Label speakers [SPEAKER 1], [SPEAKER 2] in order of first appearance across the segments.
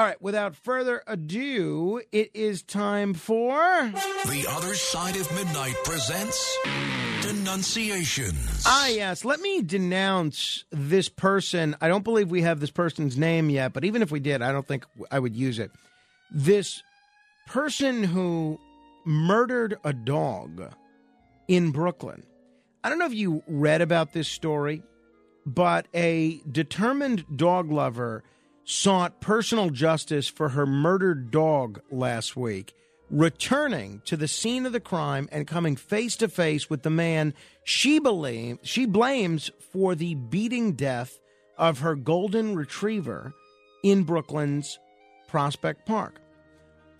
[SPEAKER 1] All right, without further ado, it is time for.
[SPEAKER 2] The Other Side of Midnight presents Denunciations.
[SPEAKER 1] Ah, yes. Let me denounce this person. I don't believe we have this person's name yet, but even if we did, I don't think I would use it. This person who murdered a dog in Brooklyn. I don't know if you read about this story, but a determined dog lover sought personal justice for her murdered dog last week, returning to the scene of the crime and coming face to face with the man she believes she blames for the beating death of her golden retriever in Brooklyn's Prospect Park.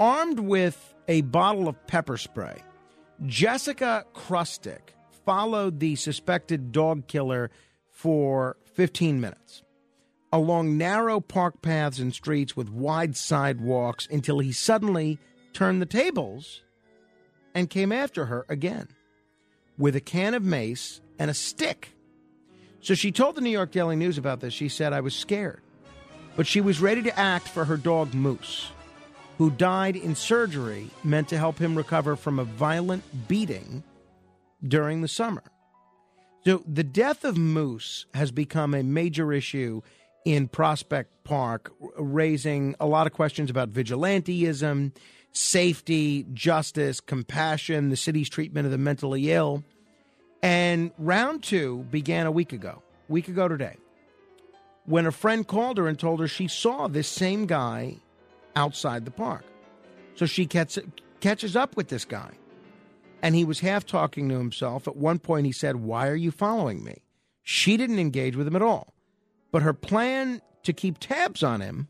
[SPEAKER 1] Armed with a bottle of pepper spray, Jessica Krustick followed the suspected dog killer for 15 minutes along narrow park paths and streets with wide sidewalks until he suddenly turned the tables and came after her again with a can of mace and a stick. So she told the New York Daily News about this. She said, I was scared, but she was ready to act for her dog Moose, who died in surgery meant to help him recover from a violent beating during the summer. So the death of Moose has become a major issue in Prospect Park, raising a lot of questions about vigilanteism, safety, justice, compassion, the city's treatment of the mentally ill. And round two began a week ago, week ago today, when a friend called her and told her she saw this same guy outside the park. So she catch, catches up with this guy. And he was half talking to himself. At one point, he said, Why are you following me? She didn't engage with him at all. But her plan to keep tabs on him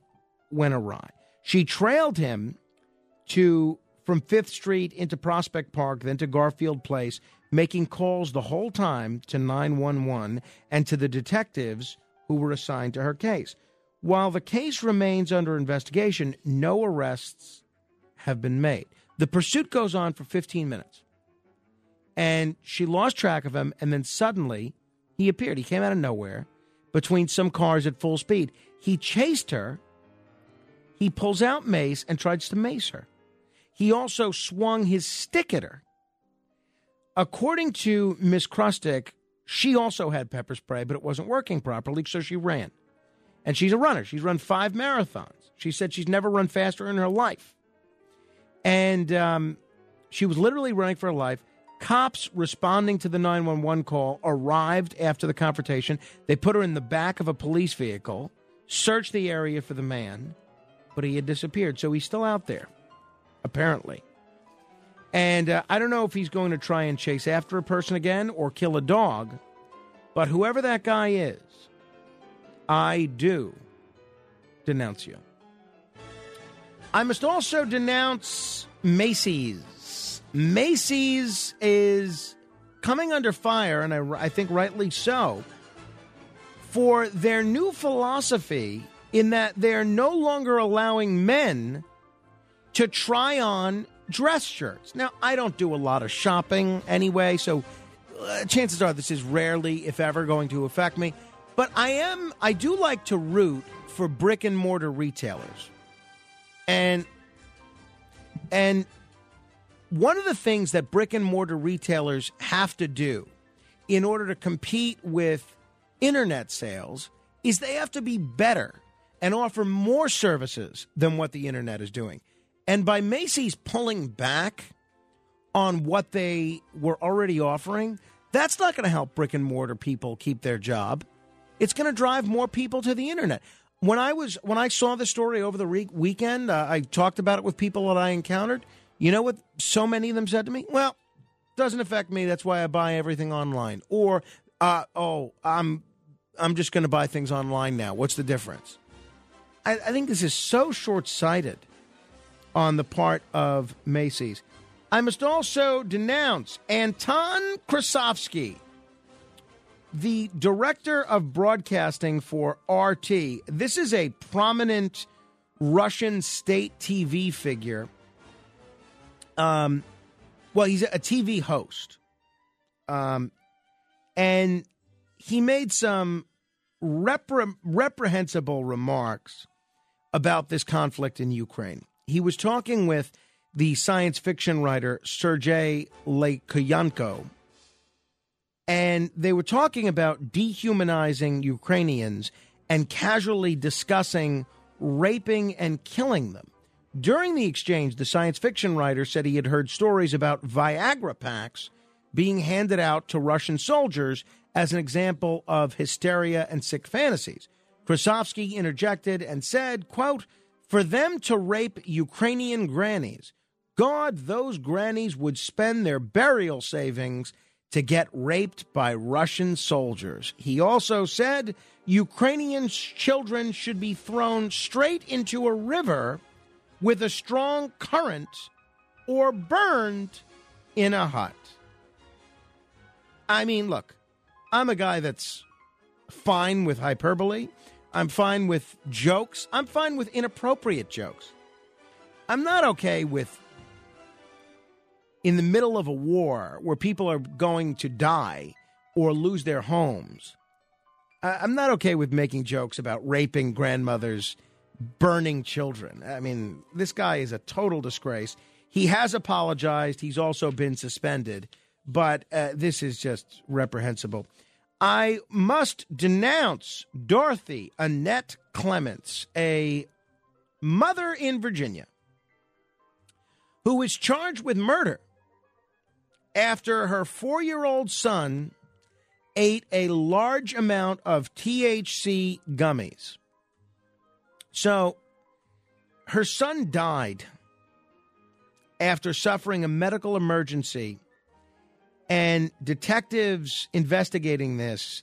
[SPEAKER 1] went awry. She trailed him to from Fifth Street into Prospect Park, then to Garfield Place, making calls the whole time to 911 and to the detectives who were assigned to her case. While the case remains under investigation, no arrests have been made. The pursuit goes on for 15 minutes. And she lost track of him, and then suddenly he appeared. He came out of nowhere between some cars at full speed. He chased her. He pulls out mace and tries to mace her. He also swung his stick at her. According to Miss Krustick, she also had pepper spray, but it wasn't working properly, so she ran. And she's a runner. She's run five marathons. She said she's never run faster in her life. And um, she was literally running for her life. Cops responding to the 911 call arrived after the confrontation. They put her in the back of a police vehicle, searched the area for the man, but he had disappeared. So he's still out there, apparently. And uh, I don't know if he's going to try and chase after a person again or kill a dog, but whoever that guy is, I do denounce you. I must also denounce Macy's. Macy's is coming under fire, and I, I think rightly so, for their new philosophy in that they're no longer allowing men to try on dress shirts. Now, I don't do a lot of shopping anyway, so uh, chances are this is rarely, if ever, going to affect me. But I am, I do like to root for brick and mortar retailers. And, and one of the things that brick and mortar retailers have to do in order to compete with internet sales is they have to be better and offer more services than what the internet is doing. And by Macy's pulling back on what they were already offering, that's not going to help brick and mortar people keep their job. It's going to drive more people to the internet. When I was when I saw the story over the re- weekend, uh, I talked about it with people that I encountered. You know what so many of them said to me? Well, doesn't affect me. That's why I buy everything online. Or, uh, oh, I'm I'm just going to buy things online now. What's the difference? I, I think this is so short sighted on the part of Macy's. I must also denounce Anton Krasovsky, the director of broadcasting for RT. This is a prominent Russian state TV figure um, well, he's a TV host. Um, and he made some repre- reprehensible remarks about this conflict in Ukraine. He was talking with the science fiction writer Sergei Lukyanenko, and they were talking about dehumanizing Ukrainians and casually discussing raping and killing them. During the exchange, the science fiction writer said he had heard stories about Viagra packs being handed out to Russian soldiers as an example of hysteria and sick fantasies. Krasovsky interjected and said, quote, for them to rape Ukrainian grannies, God, those grannies would spend their burial savings to get raped by Russian soldiers. He also said Ukrainian children should be thrown straight into a river with a strong current or burned in a hut. I mean, look, I'm a guy that's fine with hyperbole. I'm fine with jokes. I'm fine with inappropriate jokes. I'm not okay with in the middle of a war where people are going to die or lose their homes. I'm not okay with making jokes about raping grandmothers, burning children. I mean, this guy is a total disgrace. He has apologized. He's also been suspended, but uh, this is just reprehensible. I must denounce Dorothy Annette Clements, a mother in Virginia, who is charged with murder after her four year old son ate a large amount of THC gummies. So her son died after suffering a medical emergency, and detectives investigating this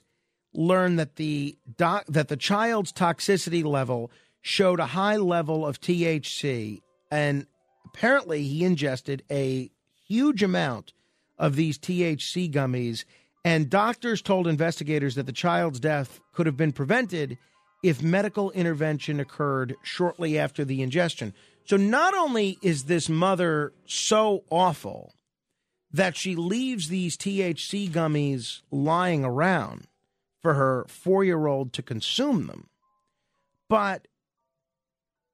[SPEAKER 1] learned that the doc, that the child's toxicity level showed a high level of THC, and apparently he ingested a huge amount of these THC gummies. And doctors told investigators that the child's death could have been prevented if medical intervention occurred shortly after the ingestion. So not only is this mother so awful that she leaves these THC gummies lying around for her four year old to consume them, but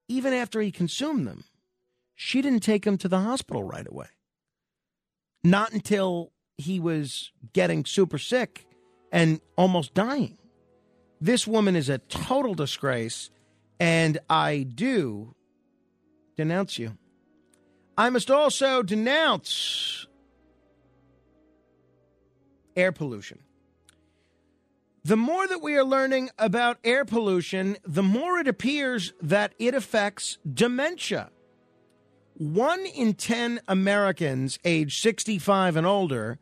[SPEAKER 1] even after he consumed them, she didn't take him to the hospital right away. Not until he was getting super sick and almost dying. This woman is a total disgrace, and I do denounce you. I must also denounce air pollution. The more that we are learning about air pollution, the more it appears that it affects dementia. One in 10 Americans age 65 and older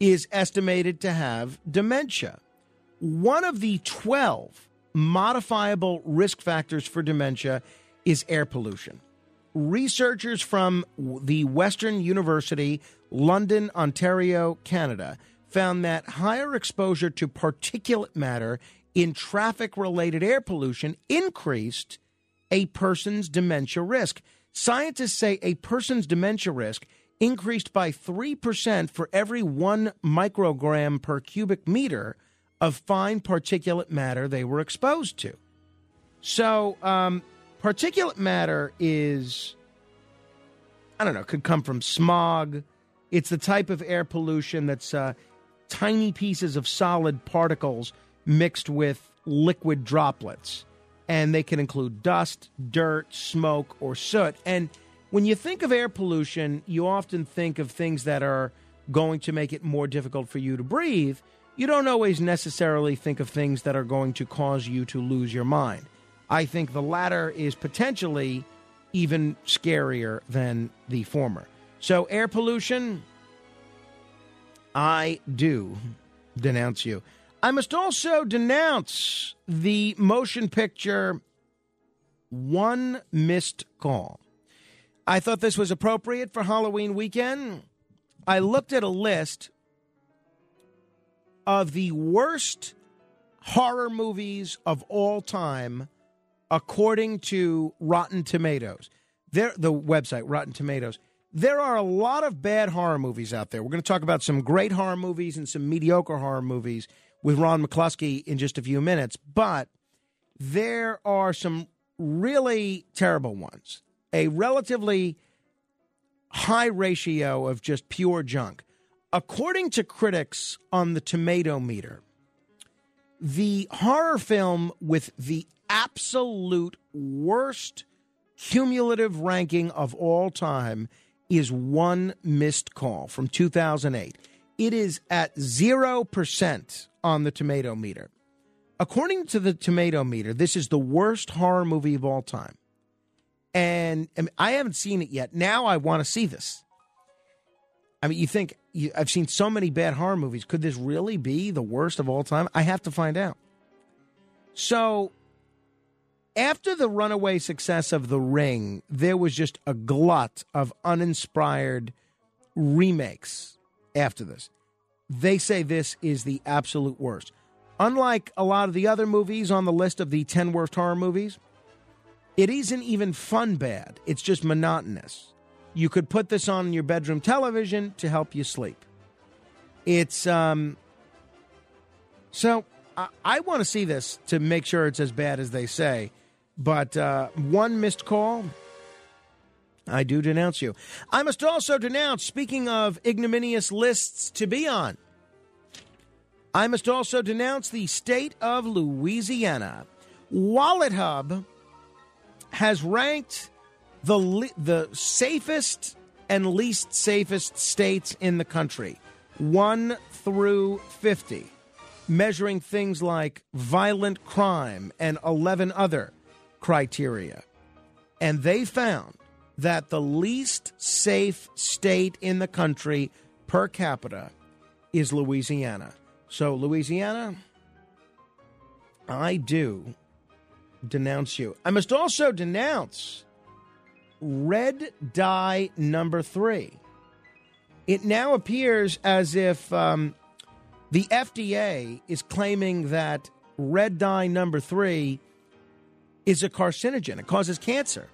[SPEAKER 1] is estimated to have dementia. One of the 12 modifiable risk factors for dementia is air pollution. Researchers from the Western University, London, Ontario, Canada, found that higher exposure to particulate matter in traffic related air pollution increased a person's dementia risk. Scientists say a person's dementia risk increased by 3% for every one microgram per cubic meter of fine particulate matter they were exposed to. So, um, particulate matter is, I don't know, could come from smog. It's the type of air pollution that's uh, tiny pieces of solid particles mixed with liquid droplets and they can include dust, dirt, smoke, or soot. And when you think of air pollution, you often think of things that are going to make it more difficult for you to breathe. You don't always necessarily think of things that are going to cause you to lose your mind. I think the latter is potentially even scarier than the former. So, air pollution, I do denounce you. I must also denounce the motion picture One Missed Call. I thought this was appropriate for Halloween weekend. I looked at a list of the worst horror movies of all time according to Rotten Tomatoes. There the website Rotten Tomatoes. There are a lot of bad horror movies out there. We're going to talk about some great horror movies and some mediocre horror movies with Ron McCluskey in just a few minutes. But there are some really terrible ones, a relatively high ratio of just pure junk. According to critics on the tomato meter, the horror film with the absolute worst cumulative ranking of all time is One Missed Call from 2008. It is at 0% on the tomato meter. According to the tomato meter, this is the worst horror movie of all time. And I, I haven't seen it yet. Now I want to see this. I mean, you think you, I've seen so many bad horror movies. Could this really be the worst of all time? I have to find out. So, after the runaway success of The Ring, there was just a glut of uninspired remakes after this. They say this is the absolute worst. Unlike a lot of the other movies on the list of the 10 worst horror movies, it isn't even fun bad. It's just monotonous. You could put this on your bedroom television to help you sleep. It's um so I, I want to see this to make sure it's as bad as they say. But uh, one missed call, I do denounce you. I must also denounce, speaking of ignominious lists to be on, I must also denounce the state of Louisiana. WalletHub has ranked the the safest and least safest states in the country, 1 through 50, measuring things like violent crime and 11 other criteria. And they found that the least safe state in the country per capita is Louisiana. So, Louisiana, I do denounce you. I must also denounce red dye number three. It now appears as if um, the FDA is claiming that red dye number three is a carcinogen, it causes cancer.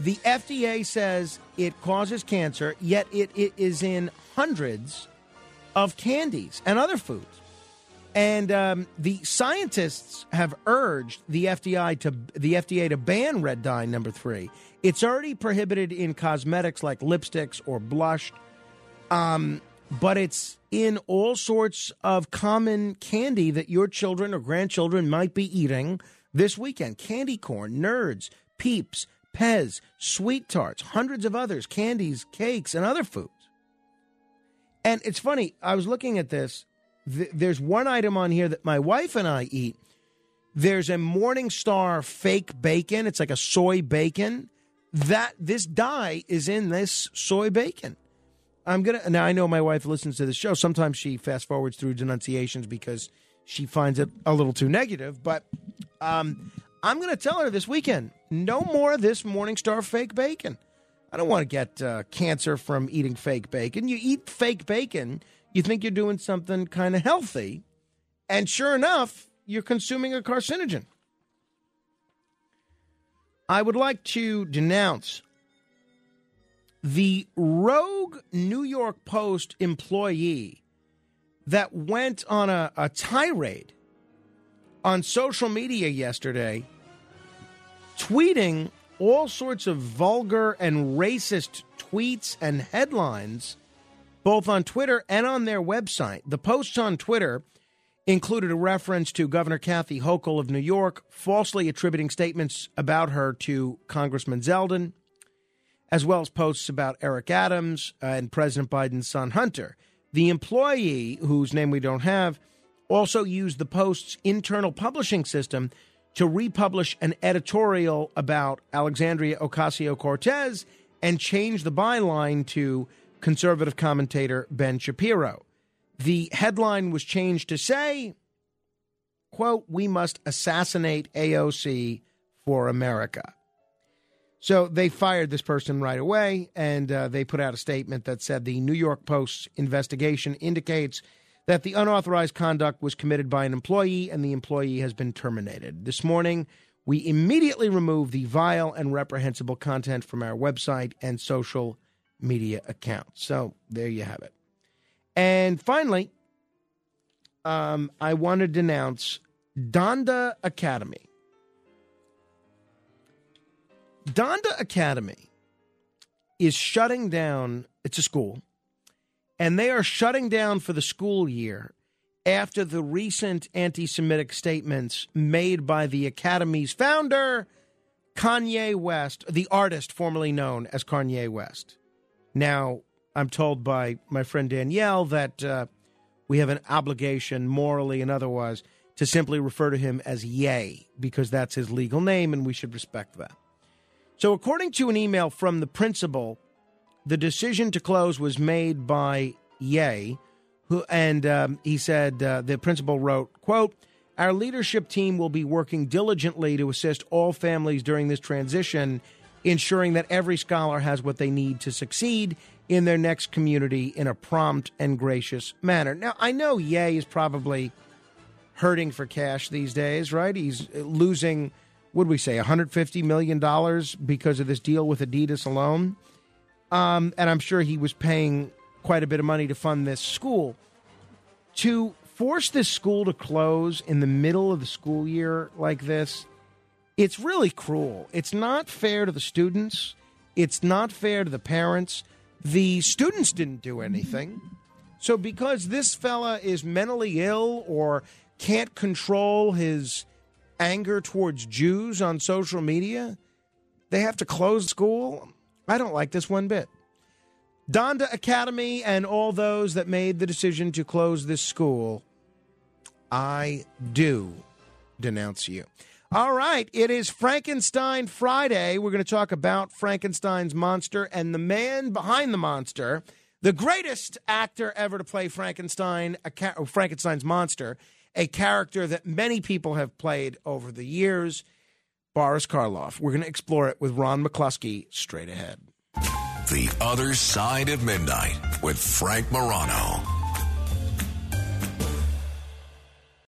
[SPEAKER 1] The FDA says it causes cancer, yet it, it is in hundreds of candies and other foods. And um, the scientists have urged the FBI to the FDA to ban red dye number three. It's already prohibited in cosmetics like lipsticks or blush, um, but it's in all sorts of common candy that your children or grandchildren might be eating this weekend. Candy corn, nerds, peeps, Pez, sweet tarts, hundreds of others, candies, cakes, and other foods. And it's funny, I was looking at this. There's one item on here that my wife and I eat. There's a Morningstar fake bacon. It's like a soy bacon. That this dye is in this soy bacon. I'm gonna now. I know my wife listens to the show. Sometimes she fast forwards through denunciations because she finds it a little too negative. But um, I'm to tell her this weekend no more of this Morningstar fake bacon. I don't want to get uh, cancer from eating fake bacon. You eat fake bacon, you think you're doing something kind of healthy, and sure enough, you're consuming a carcinogen. I would like to denounce the rogue New York Post employee that went on a, a tirade on social media yesterday, tweeting all sorts of vulgar and racist tweets and headlines, both on Twitter and on their website. The posts on Twitter included a reference to Governor Kathy Hochul of New York, falsely attributing statements about her to Congressman Zeldin, as well as posts about Eric Adams uh, and President Biden's son Hunter. The employee, whose name we don't have, also used the Post's internal publishing system to republish an editorial about Alexandria Ocasio Cortez and change the byline to conservative commentator Ben Shapiro. The headline was changed to say, quote, we must assassinate AOC for America. So they fired this person right away, and uh, they put out a statement that said the New York Post's investigation indicates that the unauthorized conduct was committed by an employee and the employee has been terminated. This morning, we immediately removed the vile and reprehensible content from our website and social media accounts. So there you have it. And finally, um, I want to denounce Donda Academy. Donda Academy. Donda Academy is shutting down, it's a school, and they are shutting down for the school year after the recent anti Semitic statements made by the Academy's founder, Kanye West, the artist formerly known as Kanye West. Now, I'm told by my friend Danielle that uh, we have an obligation, morally and otherwise, to simply refer to him as Ye because that's his legal name and we should respect that. So, according to an email from the principal, the decision to close was made by Ye, who, and um, he said uh, the principal wrote, "quote Our leadership team will be working diligently to assist all families during this transition, ensuring that every scholar has what they need to succeed in their next community in a prompt and gracious manner." Now, I know Ye is probably hurting for cash these days, right? He's losing what would we say, $150 million because of this deal with Adidas alone. Um, and I'm sure he was paying quite a bit of money to fund this school. To force this school to close in the middle of the school year like this, it's really cruel. It's not fair to the students, it's not fair to the parents. The students didn't do anything. So, because this fella is mentally ill or can't control his anger towards Jews on social media, they have to close school. I don't like this one bit. Donda Academy and all those that made the decision to close this school, I do denounce you. All right, it is Frankenstein Friday. We're going to talk about Frankenstein's monster and the man behind the monster, the greatest actor ever to play Frankenstein, Frankenstein's monster a character that many people have played over the years, Boris Karloff. We're going to explore it with Ron McCluskey straight ahead.
[SPEAKER 2] The Other Side of Midnight with Frank Morano.